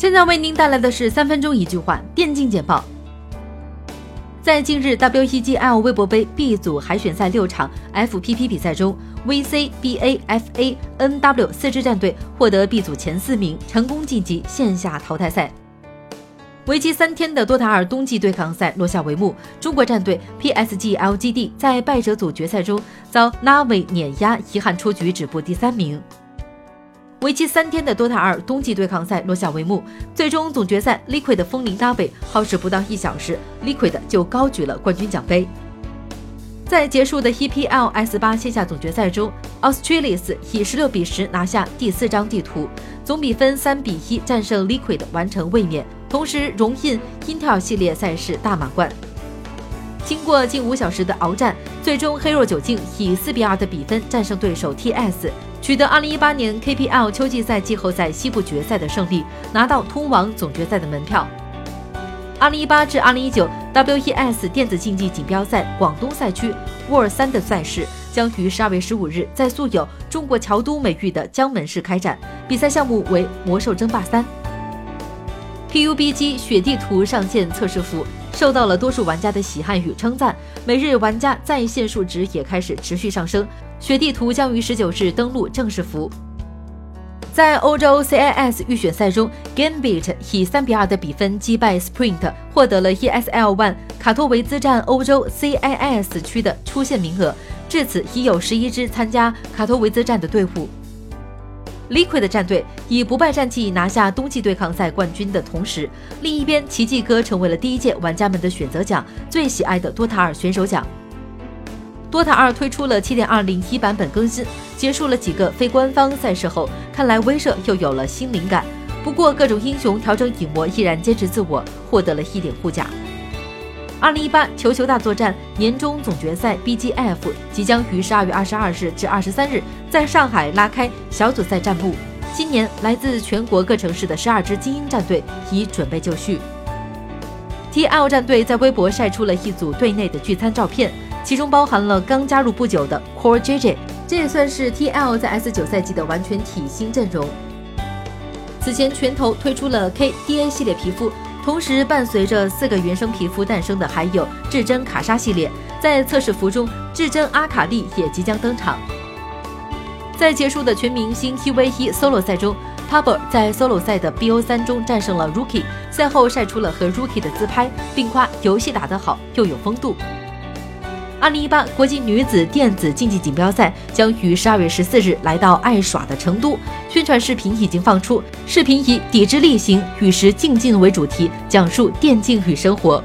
现在为您带来的是三分钟一句话电竞简报。在近日 WEGL 微博杯 B 组海选赛六场 FPP 比赛中，VC、BA、FA、NW 四支战队获得 B 组前四名，成功晋级线下淘汰赛。为期三天的多塔尔冬季对抗赛落下帷幕，中国战队 PSG LGD 在败者组决赛中遭 Navi 碾压，遗憾出局，止步第三名。为期三天的 DOTA 二冬季对抗赛落下帷幕，最终总决赛 Liquid 风铃 W 耗时不到一小时，Liquid 就高举了冠军奖杯。在结束的 EPL S 八线下总决赛中，Australis 以十六比十拿下第四张地图，总比分三比一战胜 Liquid，完成卫冕，同时荣膺 Intel 系列赛事大满贯。经过近五小时的鏖战，最终黑若九境以四比二的比分战胜对手 TS。取得2018年 KPL 秋季赛季后赛西部决赛的胜利，拿到通往总决赛的门票。2018至2019 WES 电子竞技锦标赛广东赛区 World 三的赛事将于12月15日在素有“中国乔都”美誉的江门市开展，比赛项目为魔兽争霸三。PUBG 雪地图上线测试服受到了多数玩家的喜爱与称赞，每日玩家在线数值也开始持续上升。雪地图将于十九日登陆正式服。在欧洲 CIS 预选赛中，Gamebit 以三比二的比分击败 Sprint，获得了 ESL One 卡托维兹站欧洲 CIS 区的出线名额。至此，已有十一支参加卡托维兹站的队伍。Liquid 战队以不败战绩拿下冬季对抗赛冠军的同时，另一边奇迹哥成为了第一届玩家们的选择奖最喜爱的多塔尔选手奖。多塔二推出了7.201版本更新，结束了几个非官方赛事后，看来威慑又有了新灵感。不过各种英雄调整影魔依然坚持自我，获得了一点护甲。2018球球大作战年终总决赛 BGF 即将于12月22日至23日在上海拉开小组赛战幕。今年来自全国各城市的12支精英战队已准备就绪。TL 战队在微博晒出了一组队内的聚餐照片。其中包含了刚加入不久的 Core JJ，这也算是 TL 在 S 九赛季的完全体新阵容。此前拳头推出了 KDA 系列皮肤，同时伴随着四个原生皮肤诞生的还有至臻卡莎系列。在测试服中，至臻阿卡丽也即将登场。在结束的全明星 TVE Solo 赛中 p u b b e 在 Solo 赛的 BO 三中战胜了 Rookie，赛后晒出了和 Rookie 的自拍，并夸游戏打得好又有风度。二零一八国际女子电子竞技锦标赛将于十二月十四日来到爱耍的成都，宣传视频已经放出。视频以“抵制力行，与时竞进”为主题，讲述电竞与生活。